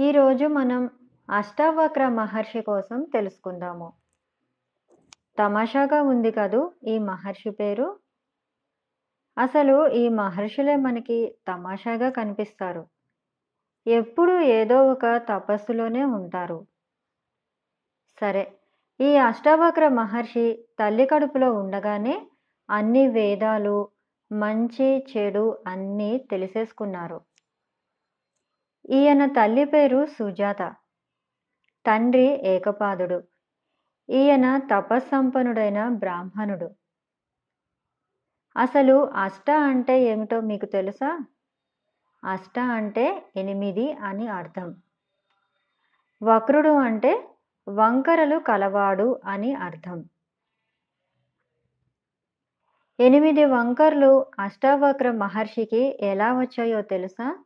ఈరోజు మనం అష్టావక్ర మహర్షి కోసం తెలుసుకుందాము. తమాషాగా ఉంది కదూ ఈ మహర్షి పేరు? అసలు ఈ మహర్షులే మనకి తమాషాగా కనిపిస్తారు. ఎప్పుడు ఏదో ఒక తపస్సులోనే ఉంటారు. సరే ఈ అష్టావక్ర మహర్షి తల్లి కడుపులో ఉండగానే అన్ని వేదాలు మంచి చెడు అన్నీ తెలిసేసుకున్నారు. ఈయన తల్లి పేరు సుజాత తండ్రి ఏకపాదుడు. ఈయన తపస్సంపన్నుడైన బ్రాహ్మణుడు. అసలు అష్ట అంటే ఏమిటో మీకు తెలుసా? అష్ట అంటే ఎనిమిది అని అర్థం. వక్రుడు అంటే వంకరలు కలవాడు అని అర్థం. ఎనిమిది వంకర్లు అష్టావక్ర మహర్షికి ఎలా వచ్చాయో తెలుసా?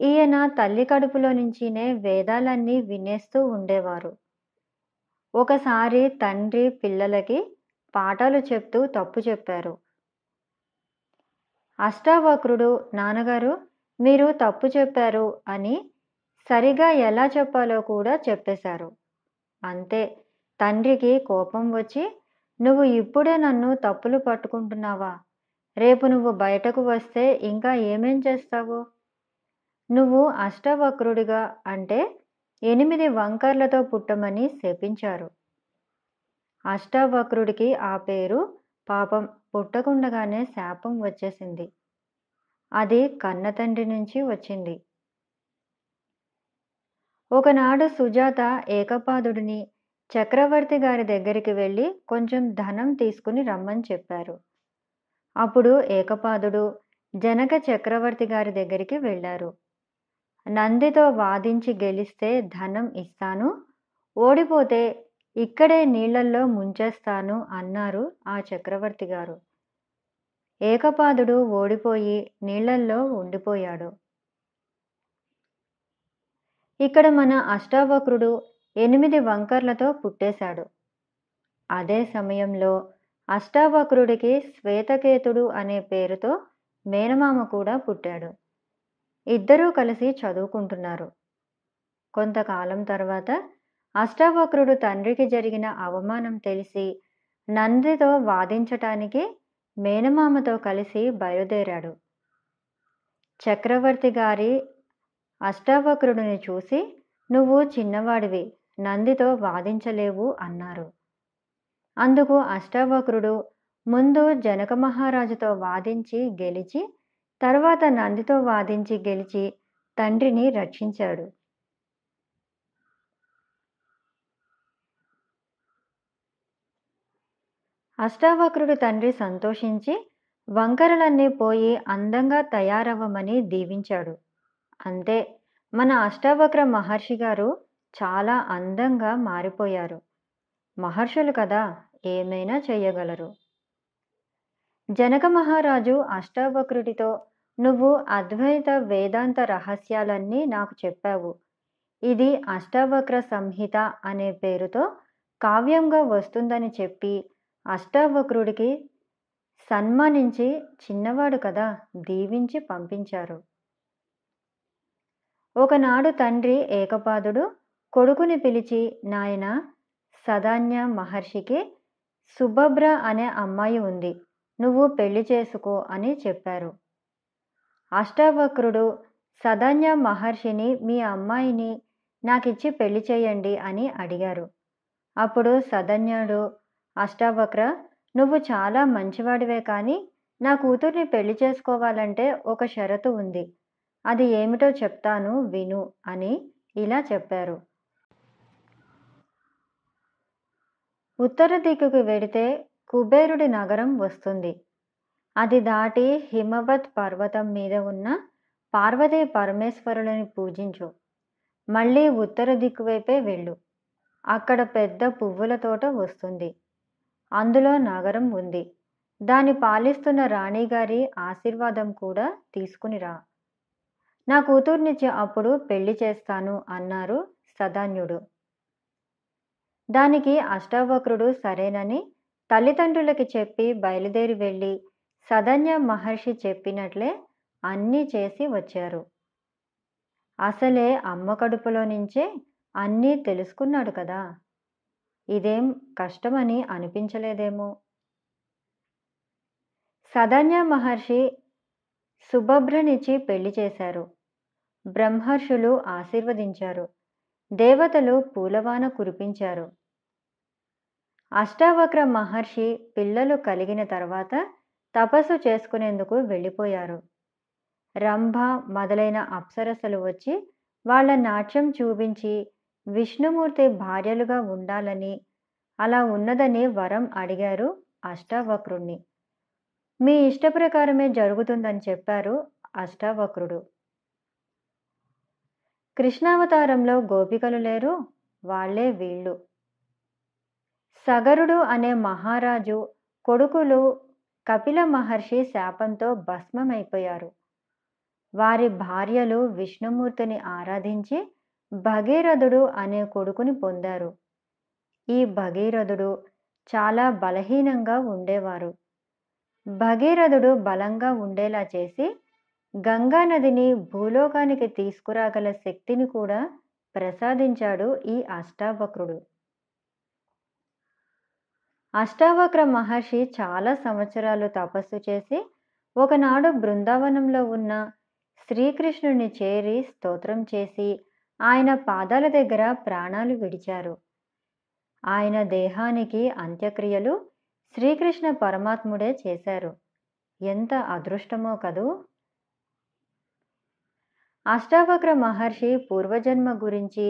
ఈయన తల్లి కడుపులో నుంచినే వేదాలన్నీ వినేస్తూ ఉండేవారు. ఒకసారి తండ్రి పిల్లలకి పాఠాలు చెప్తూ తప్పు చెప్పారు. అష్టావక్రుడు నాన్నగారు మీరు తప్పు చెప్పారు అని సరిగా ఎలా చెప్పాలో కూడా చెప్పేశారు. అంతే తండ్రికి కోపం వచ్చి నువ్వు ఇప్పుడే నన్ను తప్పులు పట్టుకుంటున్నావా? రేపు నువ్వు బయటకు వస్తే ఇంకా ఏమేం చేస్తావు? నువ్వు అష్టవక్రుడిగా అంటే ఎనిమిది వంకర్లతో పుట్టమని శపించారు. అష్టవక్రుడికి ఆ పేరు పాపం పుట్టకుండగానే శాపం వచ్చేసింది. అది కన్నతండ్రి నుంచి వచ్చింది. ఒకనాడు సుజాత ఏకపాదుడిని చక్రవర్తి గారి దగ్గరికి వెళ్ళి కొంచెం ధనం తీసుకుని రమ్మని చెప్పారు. అప్పుడు ఏకపాదుడు జనక చక్రవర్తి గారి దగ్గరికి వెళ్ళారు. నందితో వాదించి గెలిస్తే ధనం ఇస్తాను. ఓడిపోతే ఇక్కడే నీళ్ళల్లో ముంచేస్తాను అన్నారు ఆ చక్రవర్తి గారు. ఏకపాదుడు ఓడిపోయి నీళ్ళల్లో ఉండిపోయాడు. ఇక్కడ మన అష్టావక్రుడు ఎనిమిది వంకర్లతో పుట్టేశాడు. అదే సమయంలో అష్టావక్రుడికి శ్వేతకేతుడు అనే పేరుతో మేనమామ కూడా పుట్టాడు. ఇద్దరూ కలిసి చదువుకుంటున్నారు. కొంతకాలం తర్వాత అష్టావక్రుడు తండ్రికి జరిగిన అవమానం తెలిసి నందితో వాదించటానికి మేనమామతో కలిసి బయలుదేరాడు. చక్రవర్తి గారి అష్టావక్రుడిని చూసి నువ్వు చిన్నవాడివి నందితో వాదించలేవు అన్నారు. అందుకు అష్టావక్రుడు ముందు జనక మహారాజుతో వాదించి గెలిచి తర్వాత నందితో వాదించి గెలిచి తండ్రిని రక్షించాడు. అష్టావక్రుడు తండ్రి సంతోషించి వంకరలన్నీ పోయి అందంగా తయారవ్వమని దీవించాడు. అంతే మన అష్టావక్ర మహర్షి గారు చాలా అందంగా మారిపోయారు. మహర్షులు కదా ఏమైనా చేయగలరు. జనక మహారాజు అష్టావక్రుడితో నువ్వు అద్వైత వేదాంత రహస్యాలన్నీ నాకు చెప్పావు. ఇది అష్టావక్ర సంహిత అనే పేరుతో కావ్యంగా వస్తుందని చెప్పి అష్టావక్రుడికి సన్మానించి చిన్నవాడు కదా దీవించి పంపించారు. ఒకనాడు తండ్రి ఏకపాదుడు కొడుకుని పిలిచి నాయన సదాన్య మహర్షికి సుభద్ర అనే అమ్మాయి ఉంది. నువ్వు పెళ్ళి చేసుకో అని చెప్పారు. అష్టావక్రుడు సదాన్య మహర్షిని మీ అమ్మాయిని నాకిచ్చి పెళ్ళి చేయండి అని అడిగారు. అప్పుడు సదన్యుడు అష్టావక్ర నువ్వు చాలా మంచివాడివే కానీ నా కూతుర్ని పెళ్ళి చేసుకోవాలంటే ఒక షరతు ఉంది. అది ఏమిటో చెప్తాను విను అని ఇలా చెప్పారు. ఉత్తర దిక్కుకు వెడితే కుబేరుడి నగరం వస్తుంది. అది దాటి హిమవత్ పర్వతం మీద ఉన్న పార్వతీ పరమేశ్వరులని పూజించు. మళ్ళీ ఉత్తర దిక్కువైపే వెళ్ళు. అక్కడ పెద్ద పువ్వుల తోట వస్తుంది. అందులో నగరం ఉంది. దాన్ని పాలిస్తున్న రాణిగారి ఆశీర్వాదం కూడా తీసుకునిరా నా కూతుర్నిచ్చి అప్పుడు పెళ్ళి చేస్తాను అన్నారు సదాన్యుడు. దానికి అష్టావక్రుడు సరేనని తల్లిదండ్రులకి చెప్పి బయలుదేరి వెళ్ళి సదన్య మహర్షి చెప్పినట్లే అన్నీ చేసి వచ్చారు. అసలే అమ్మ కడుపులో నుంచే అన్నీ తెలుసుకున్నాడు కదా. ఇదేం కష్టమని అనిపించలేదేమో. సదన్య మహర్షి సుభద్రనిచ్చి పెళ్ళి చేశారు. బ్రహ్మర్షులు ఆశీర్వదించారు. దేవతలు పూలవాన కురిపించారు. అష్టావక్ర మహర్షి పిల్లలు కలిగిన తర్వాత తపస్సు చేసుకునేందుకు వెళ్ళిపోయారు. రంభ మొదలైన అప్సరసలు వచ్చి వాళ్ళ నాట్యం చూపించి విష్ణుమూర్తి భార్యలుగా ఉండాలని అలా ఉన్నదని వరం అడిగారు అష్టావక్రుణ్ణి. మీ ఇష్ట ప్రకారమే జరుగుతుందని చెప్పారు అష్టావక్రుడు. కృష్ణావతారంలో గోపికలు లేరు వాళ్ళే వీళ్ళు. సగరుడు అనే మహారాజు కొడుకులు కపిల మహర్షి శాపంతో భస్మమైపోయారు. వారి భార్యలు విష్ణుమూర్తిని ఆరాధించి భగీరథుడు అనే కొడుకుని పొందారు. ఈ భగీరథుడు చాలా బలహీనంగా ఉండేవారు. భగీరథుడు బలంగా ఉండేలా చేసి గంగా నదిని భూలోకానికి తీసుకురాగల శక్తిని కూడా ప్రసాదించాడు ఈ అష్టావక్రుడు. అష్టావక్ర మహర్షి చాలా సంవత్సరాలు తపస్సు చేసి ఒకనాడు బృందావనంలో ఉన్న శ్రీకృష్ణుని చేరి స్తోత్రం చేసి ఆయన పాదాల దగ్గర ప్రాణాలు విడిచారు. ఆయన దేహానికి అంత్యక్రియలు శ్రీకృష్ణ పరమాత్ముడే చేశారు. ఎంత అదృష్టమో కదూ! అష్టావక్ర మహర్షి పూర్వజన్మ గురించి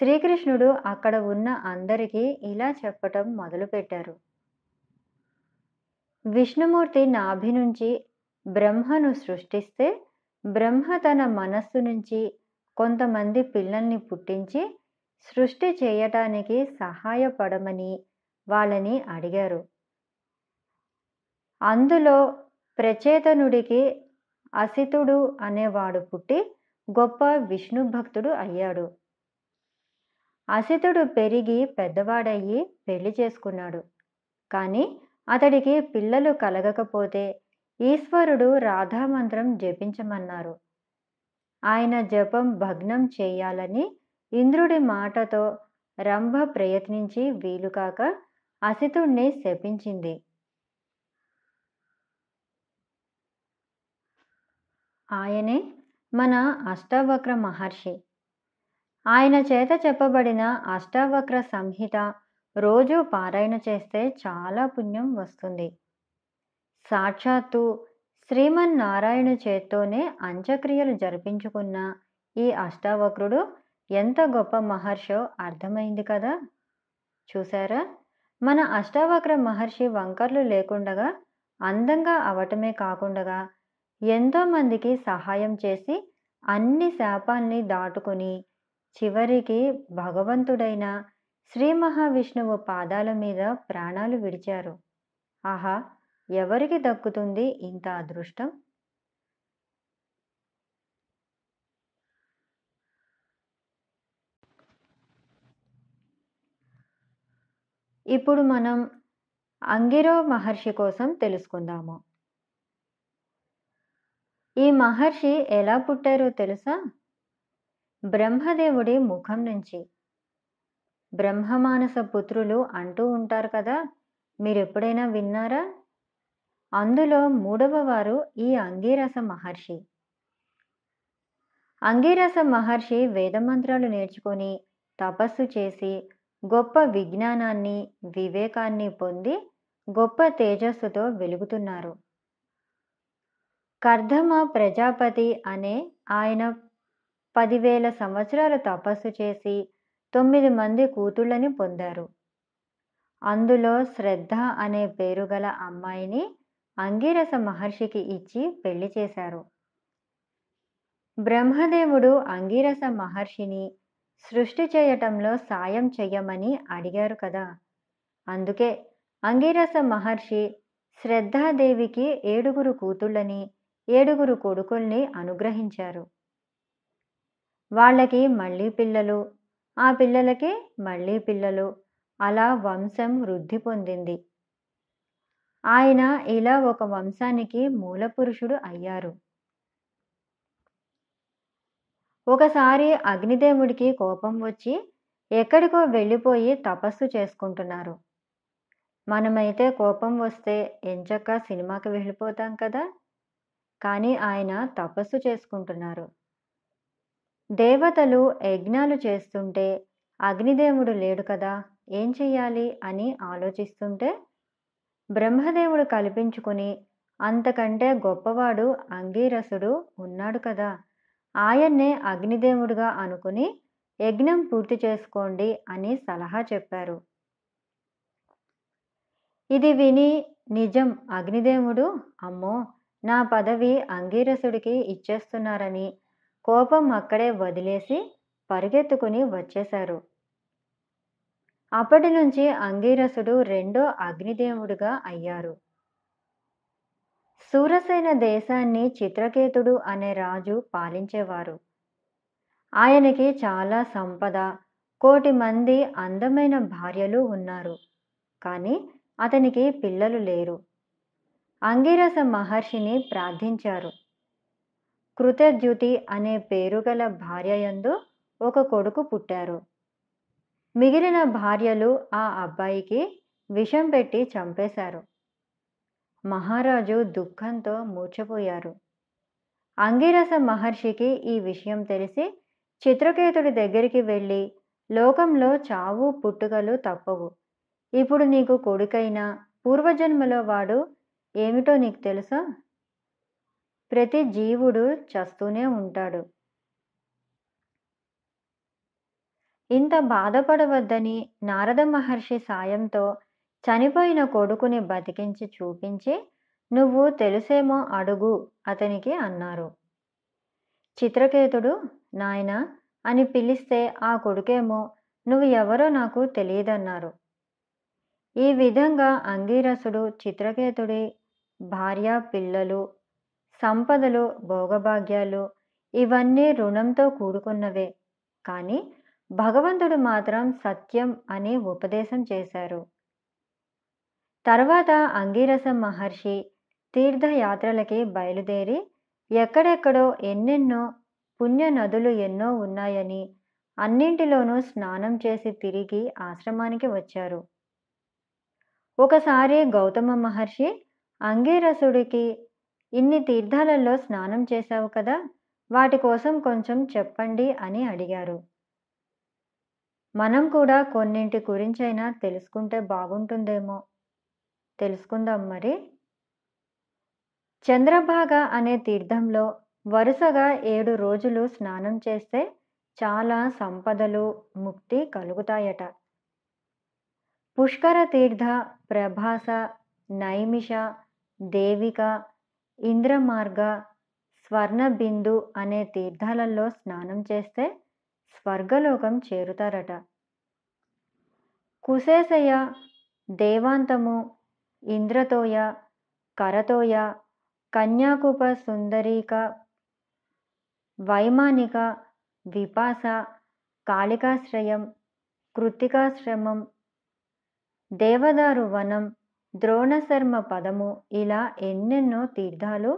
శ్రీకృష్ణుడు అక్కడ ఉన్న అందరికీ ఇలా చెప్పటం మొదలుపెట్టారు. విష్ణుమూర్తి నాభి నుంచి బ్రహ్మను సృష్టిస్తే బ్రహ్మ తన మనస్సు నుంచి కొంతమంది పిల్లల్ని పుట్టించి సృష్టి చేయటానికి సహాయపడమని వాళ్ళని అడిగారు. అందులో ప్రచేతనుడికి అసితుడు అనేవాడు పుట్టి గొప్ప విష్ణు భక్తుడు అయ్యాడు. అసితుడు పెరిగి పెద్దవాడయ్యి పెళ్ళి చేసుకున్నాడు. కానీ అతడికి పిల్లలు కలగకపోతే ఈశ్వరుడు రాధామంత్రం జపించమన్నారు. ఆయన జపం భగ్నం చేయాలని ఇంద్రుడి మాటతో రంభ ప్రయత్నించి వీలుకాక అసితుణ్ణి శపించింది. ఆయనే మన అష్టావక్ర మహర్షి. ఆయన చేత చెప్పబడిన అష్టావక్ర సంహిత రోజు పారాయణ చేస్తే చాలా పుణ్యం వస్తుంది. సాక్షాత్తు శ్రీమన్నారాయణ చేత్తోనే అంత్యక్రియలు జరిపించుకున్న ఈ అష్టావక్రుడు ఎంత గొప్ప మహర్షో అర్థమైంది కదా? చూసారా మన అష్టావక్ర మహర్షి వంకర్లు లేకుండగా అందంగా అవటమే కాకుండా ఎంతోమందికి సహాయం చేసి అన్ని శాపాల్ని దాటుకుని చివరికి భగవంతుడైన శ్రీ మహావిష్ణువు పాదాల మీద ప్రాణాలు విడిచారు. ఆహా ఎవరికి దక్కుతుంది ఇంత అదృష్టం? ఇప్పుడు మనం అంగిరో మహర్షి కోసం తెలుసుకుందాము. ఈ మహర్షి ఎలా పుట్టారో తెలుసా? బ్రహ్మదేవుడి ముఖం నుంచి. బ్రహ్మమానస పుత్రులు అంటూ ఉంటారు కదా మీరు ఎప్పుడైనా విన్నారా? అందులో మూడవ వారు ఈ అంగీరస మహర్షి. అంగీరస మహర్షి వేదమంత్రాలు నేర్చుకొని తపస్సు చేసి గొప్ప విజ్ఞానాన్ని వివేకాన్ని పొంది గొప్ప తేజస్సుతో వెలుగుతున్నారు. కర్ధమ ప్రజాపతి అనే ఆయన పదివేల సంవత్సరాలు తపస్సు చేసి తొమ్మిది మంది కూతుళ్ళని పొందారు. అందులో శ్రద్ధ అనే పేరు గల అమ్మాయిని అంగిరస మహర్షికి ఇచ్చి పెళ్ళి చేశారు. బ్రహ్మదేవుడు అంగిరస మహర్షిని సృష్టి చేయటంలో సాయం చెయ్యమని అడిగారు కదా. అందుకే అంగిరస మహర్షి శ్రద్ధాదేవికి ఏడుగురు కూతుళ్ళని ఏడుగురు కొడుకుల్ని అనుగ్రహించారు. వాళ్ళకి మళ్ళీ పిల్లలు ఆ పిల్లలకి మళ్ళీ పిల్లలు. అలా వంశం వృద్ధి పొందింది. ఆయన ఇలా ఒక వంశానికి మూలపురుషుడు అయ్యారు. ఒకసారి అగ్నిదేవుడికి కోపం వచ్చి ఎక్కడికో వెళ్ళిపోయి తపస్సు చేసుకుంటున్నారు. మనమైతే కోపం వస్తే ఎంచక్క సినిమాకి వెళ్ళిపోతాం కదా? కానీ ఆయన తపస్సు చేసుకుంటున్నారు. దేవతలు యజ్ఞాలు చేస్తుంటే అగ్నిదేవుడు లేడు కదా ఏం చెయ్యాలి అని ఆలోచిస్తుంటే బ్రహ్మదేవుడు కల్పించుకుని అంతకంటే గొప్పవాడు అంగీరసుడు ఉన్నాడు కదా. ఆయన్నే అగ్నిదేవుడుగా అనుకుని యజ్ఞం పూర్తి చేసుకోండి అని సలహా చెప్పారు. ఇది విని నిజం అగ్నిదేవుడు అమ్మో నా పదవి అంగీరసుడికి ఇచ్చేస్తున్నారని కోపం అక్కడే వదిలేసి పరిగెత్తుకుని వచ్చేశారు. అప్పటి నుంచి అంగీరసుడు రెండో అగ్నిదేవుడుగా అయ్యారు. సూరసేన దేశాన్ని చిత్రకేతుడు అనే రాజు పాలించేవారు. ఆయనకి చాలా సంపద కోటి మంది అందమైన భార్యలు ఉన్నారు. కానీ అతనికి పిల్లలు లేరు. అంగిరస మహర్షిని ప్రార్థించారు. కృతద్యుతి అనే పేరుగల భార్యయందు ఒక కొడుకు పుట్టారు. మిగిలిన భార్యలు ఆ అబ్బాయికి విషం పెట్టి చంపేశారు. మహారాజు దుఃఖంతో మూర్చపోయారు అంగిరస మహర్షికి ఈ విషయం తెలిసి చిత్రకేతుడి దగ్గరికి వెళ్ళి లోకంలో చావు పుట్టుకలు తప్పవు. ఇప్పుడు నీకు కొడుకైనా పూర్వజన్మలో వాడు ఏమిటో నీకు తెలుసా? ప్రతి జీవుడు చస్తూనే ఉంటాడు. ఇంత బాధపడవద్దని నారద మహర్షి సాయంతో చనిపోయిన కొడుకుని బతికించి చూపించి నువ్వు తెలుసేమో అడుగు అతనికి అన్నారు. చిత్రకేతుడు నాయన అని పిలిస్తే ఆ కొడుకేమో నువ్వు ఎవరో నాకు తెలియదన్నారు. ఈ విధంగా అంగీరసుడు చిత్రకేతుడి భార్య పిల్లలు సంపదలు భోగభాగ్యాలు ఇవన్నీ రుణంతో కూడుకున్నవే. కానీ భగవంతుడు మాత్రం సత్యం అని ఉపదేశం చేశారు. తర్వాత అంగీరస మహర్షి తీర్థయాత్రలకి బయలుదేరి ఎక్కడెక్కడో ఎన్నెన్నో పుణ్య నదులు ఎన్నో ఉన్నాయని అన్నింటిలోనూ స్నానం చేసి తిరిగి ఆశ్రమానికి వచ్చారు. ఒకసారి గౌతమ మహర్షి అంగీరసుడికి ఇన్ని తీర్థాలలో స్నానం చేశావు కదా వాటి కోసం కొంచెం చెప్పండి అని అడిగారు. మనం కూడా కొన్నింటి గురించైనా తెలుసుకుంటే బాగుంటుందేమో. తెలుసుకుందాం మరి. చంద్రభాగ అనే తీర్థంలో వరుసగా ఏడు రోజులు స్నానం చేస్తే చాలా సంపదలు ముక్తి కలుగుతాయట. పుష్కర తీర్థ ప్రభాస నైమిష దేవిక ఇంద్రమార్గ స్వర్ణబిందు అనే తీర్థాలలో స్నానం చేస్తే స్వర్గలోకం చేరుతారట. కుశేశయ దేవాంతము ఇంద్రతోయ కరతోయ కన్యాకుప సుందరీక వైమానిక విపాస కాళికాశ్రయం కృత్తికాశ్రమం దేవదారు వనం ద్రోణశర్మ పదము ఇలా ఎన్నెన్నో తీర్థాలు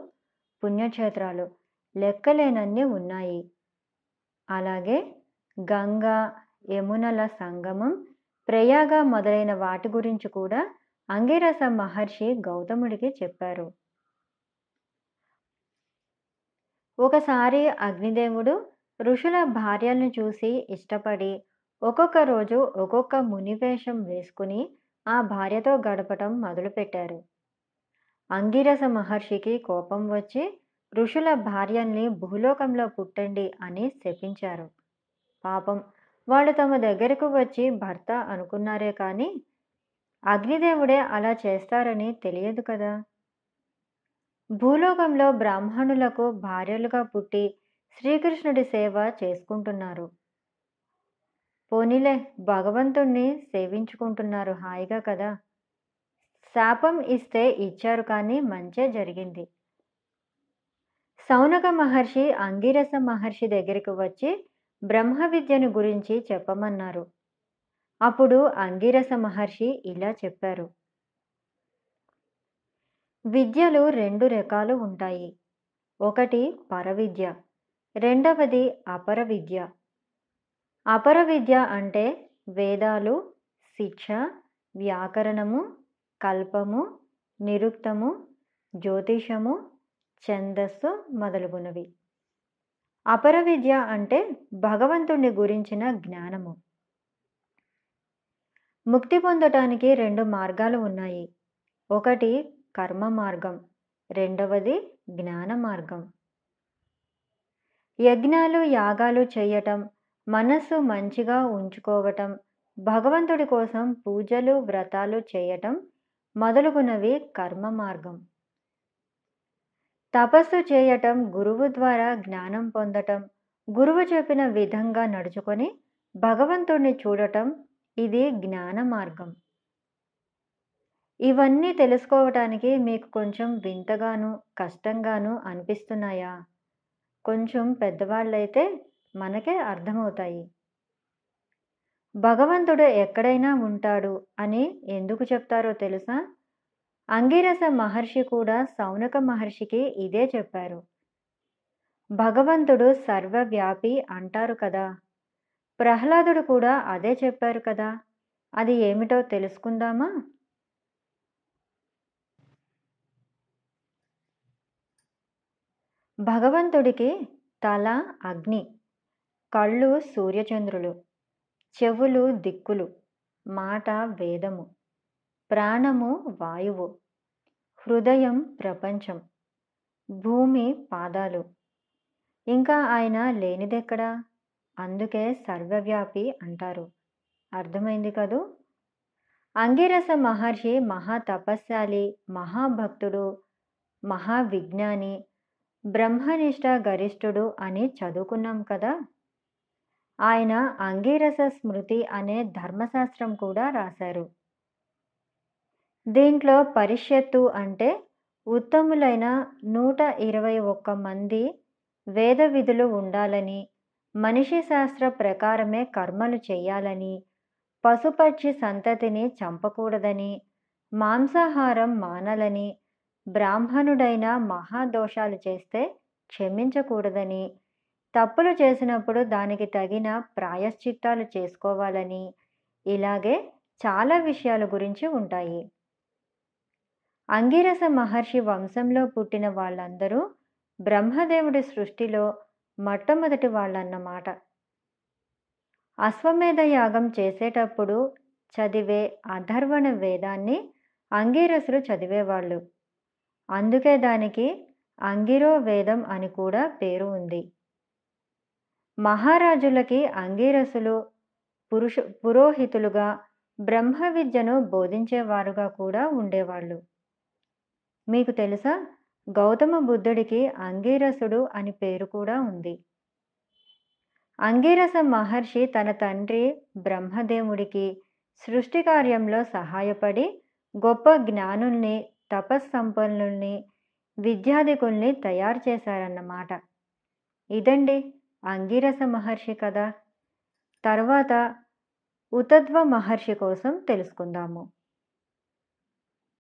పుణ్యక్షేత్రాలు లెక్కలేనన్ని ఉన్నాయి. అలాగే గంగా యమునల సంగమం ప్రయాగ మొదలైన వాటి గురించి కూడా అంగిరస మహర్షి గౌతముడికి చెప్పారు. ఒకసారి అగ్నిదేవుడు ఋషుల భార్యలను చూసి ఇష్టపడి ఒక్కొక్క రోజు ఒక్కొక్క మునివేషం వేసుకుని ఆ భార్యతో గడపటం మొదలుపెట్టారు. అంగిరస మహర్షికి కోపం వచ్చి ఋషుల భార్యల్ని భూలోకంలో పుట్టండి అని శపించారు. పాపం వాళ్ళు తమ దగ్గరకు వచ్చి భర్త అనుకున్నారే కానీ అగ్నిదేవుడే అలా చేస్తారని తెలియదు కదా. భూలోకంలో బ్రాహ్మణులకు భార్యలుగా పుట్టి శ్రీకృష్ణుడి సేవ చేసుకుంటున్నారు. పోనీలే భగవంతుణ్ణి సేవించుకుంటున్నారు హాయిగా కదా. శాపం ఇస్తే ఇచ్చారు కానీ మంచే జరిగింది. సౌనక మహర్షి అంగిరస మహర్షి దగ్గరికి వచ్చి బ్రహ్మ విద్యను గురించి చెప్పమన్నారు. అప్పుడు అంగిరస మహర్షి ఇలా చెప్పారు. విద్యలు రెండు రకాలు ఉంటాయి. ఒకటి పరవిద్య రెండవది అపర విద్య అపర విద్య అంటే వేదాలు శిక్ష వ్యాకరణము కల్పము నిరుక్తము జ్యోతిషము ఛందస్సు మొదలుగునవి. అపర విద్య అంటే భగవంతుణ్ణి గురించిన జ్ఞానము. ముక్తి పొందటానికి రెండు మార్గాలు ఉన్నాయి. ఒకటి కర్మ మార్గం రెండవది జ్ఞాన మార్గం. యజ్ఞాలు యాగాలు చేయటం మనస్సు మంచిగా ఉంచుకోవటం భగవంతుడి కోసం పూజలు వ్రతాలు చేయటం మొదలుగునవి కర్మ మార్గం. తపస్సు చేయటం గురువు ద్వారా జ్ఞానం పొందటం గురువు చెప్పిన విధంగా నడుచుకొని భగవంతుణ్ణి చూడటం ఇది జ్ఞాన మార్గం. ఇవన్నీ తెలుసుకోవటానికి మీకు కొంచెం వింతగాను కష్టంగాను అనిపిస్తున్నాయా? కొంచెం పెద్దవాళ్ళైతే మనకే అర్థమవుతాయి. భగవంతుడు ఎక్కడైనా ఉంటాడు అని ఎందుకు చెప్తారో తెలుసా? అంగిరస మహర్షి కూడా సౌనక మహర్షికి ఇదే చెప్పారు. భగవంతుడు సర్వవ్యాపి అంటారు కదా. ప్రహ్లాదుడు కూడా అదే చెప్పారు కదా. అది ఏమిటో తెలుసుకుందామా? భగవంతుడికి తల అగ్ని కళ్ళు సూర్యచంద్రులు చెవులు దిక్కులు మాట వేదము ప్రాణము వాయువు హృదయం ప్రపంచం భూమి పాదాలు. ఇంకా ఆయన లేనిదెక్కడా? అందుకే సర్వవ్యాపి అంటారు. అర్థమైంది కదూ? అంగిరస మహర్షి మహాతపస్శాలి మహాభక్తుడు మహావిజ్ఞాని బ్రహ్మనిష్ట గరిష్ఠుడు అని చదువుకున్నాం కదా? ఆయన అంగీరస స్మృతి అనే ధర్మశాస్త్రం కూడా రాశారు. దీంట్లో పరిషత్తు అంటే ఉత్తములైన నూట ఇరవై ఒక్క మంది వేద విధులు ఉండాలని మనిషి శాస్త్ర ప్రకారమే కర్మలు చేయాలని పశుపక్షి సంతతిని చంపకూడదని మాంసాహారం మానలని బ్రాహ్మణుడైన మహాదోషాలు చేస్తే క్షమించకూడదని తప్పులు చేసినప్పుడు దానికి తగిన ప్రాయశ్చిత్తాలు చేసుకోవాలని. ఇలాగే చాలా విషయాల గురించి ఉంటాయి. అంగిరస మహర్షి వంశంలో పుట్టిన వాళ్ళందరూ బ్రహ్మదేవుడి సృష్టిలో మొట్టమొదటి వాళ్ళన్నమాట. అశ్వమేధ యాగం చేసేటప్పుడు చదివే అధర్వణ వేదాన్ని అంగీరసులు చదివేవాళ్ళు. అందుకే దానికి అంగిరో వేదం అని కూడా పేరు ఉంది. మహారాజులకి అంగీరసులు పురుష పురోహితులుగా బ్రహ్మ విద్యను బోధించేవారుగా కూడా ఉండేవాళ్ళు. మీకు తెలుసా? గౌతమ బుద్ధుడికి అంగీరసుడు అని పేరు కూడా ఉంది. అంగీరస మహర్షి తన తండ్రి బ్రహ్మదేవుడికి సృష్టి కార్యంలో సహాయపడి గొప్ప జ్ఞానుల్ని తపస్సంపన్నుల్ని విద్యాధికుల్ని తయారు చేశారన్నమాట. ఇదండి అంగీరస మహర్షి కథ తర్వాత ఉతద్వ మహర్షి కోసం తెలుసుకుందాము.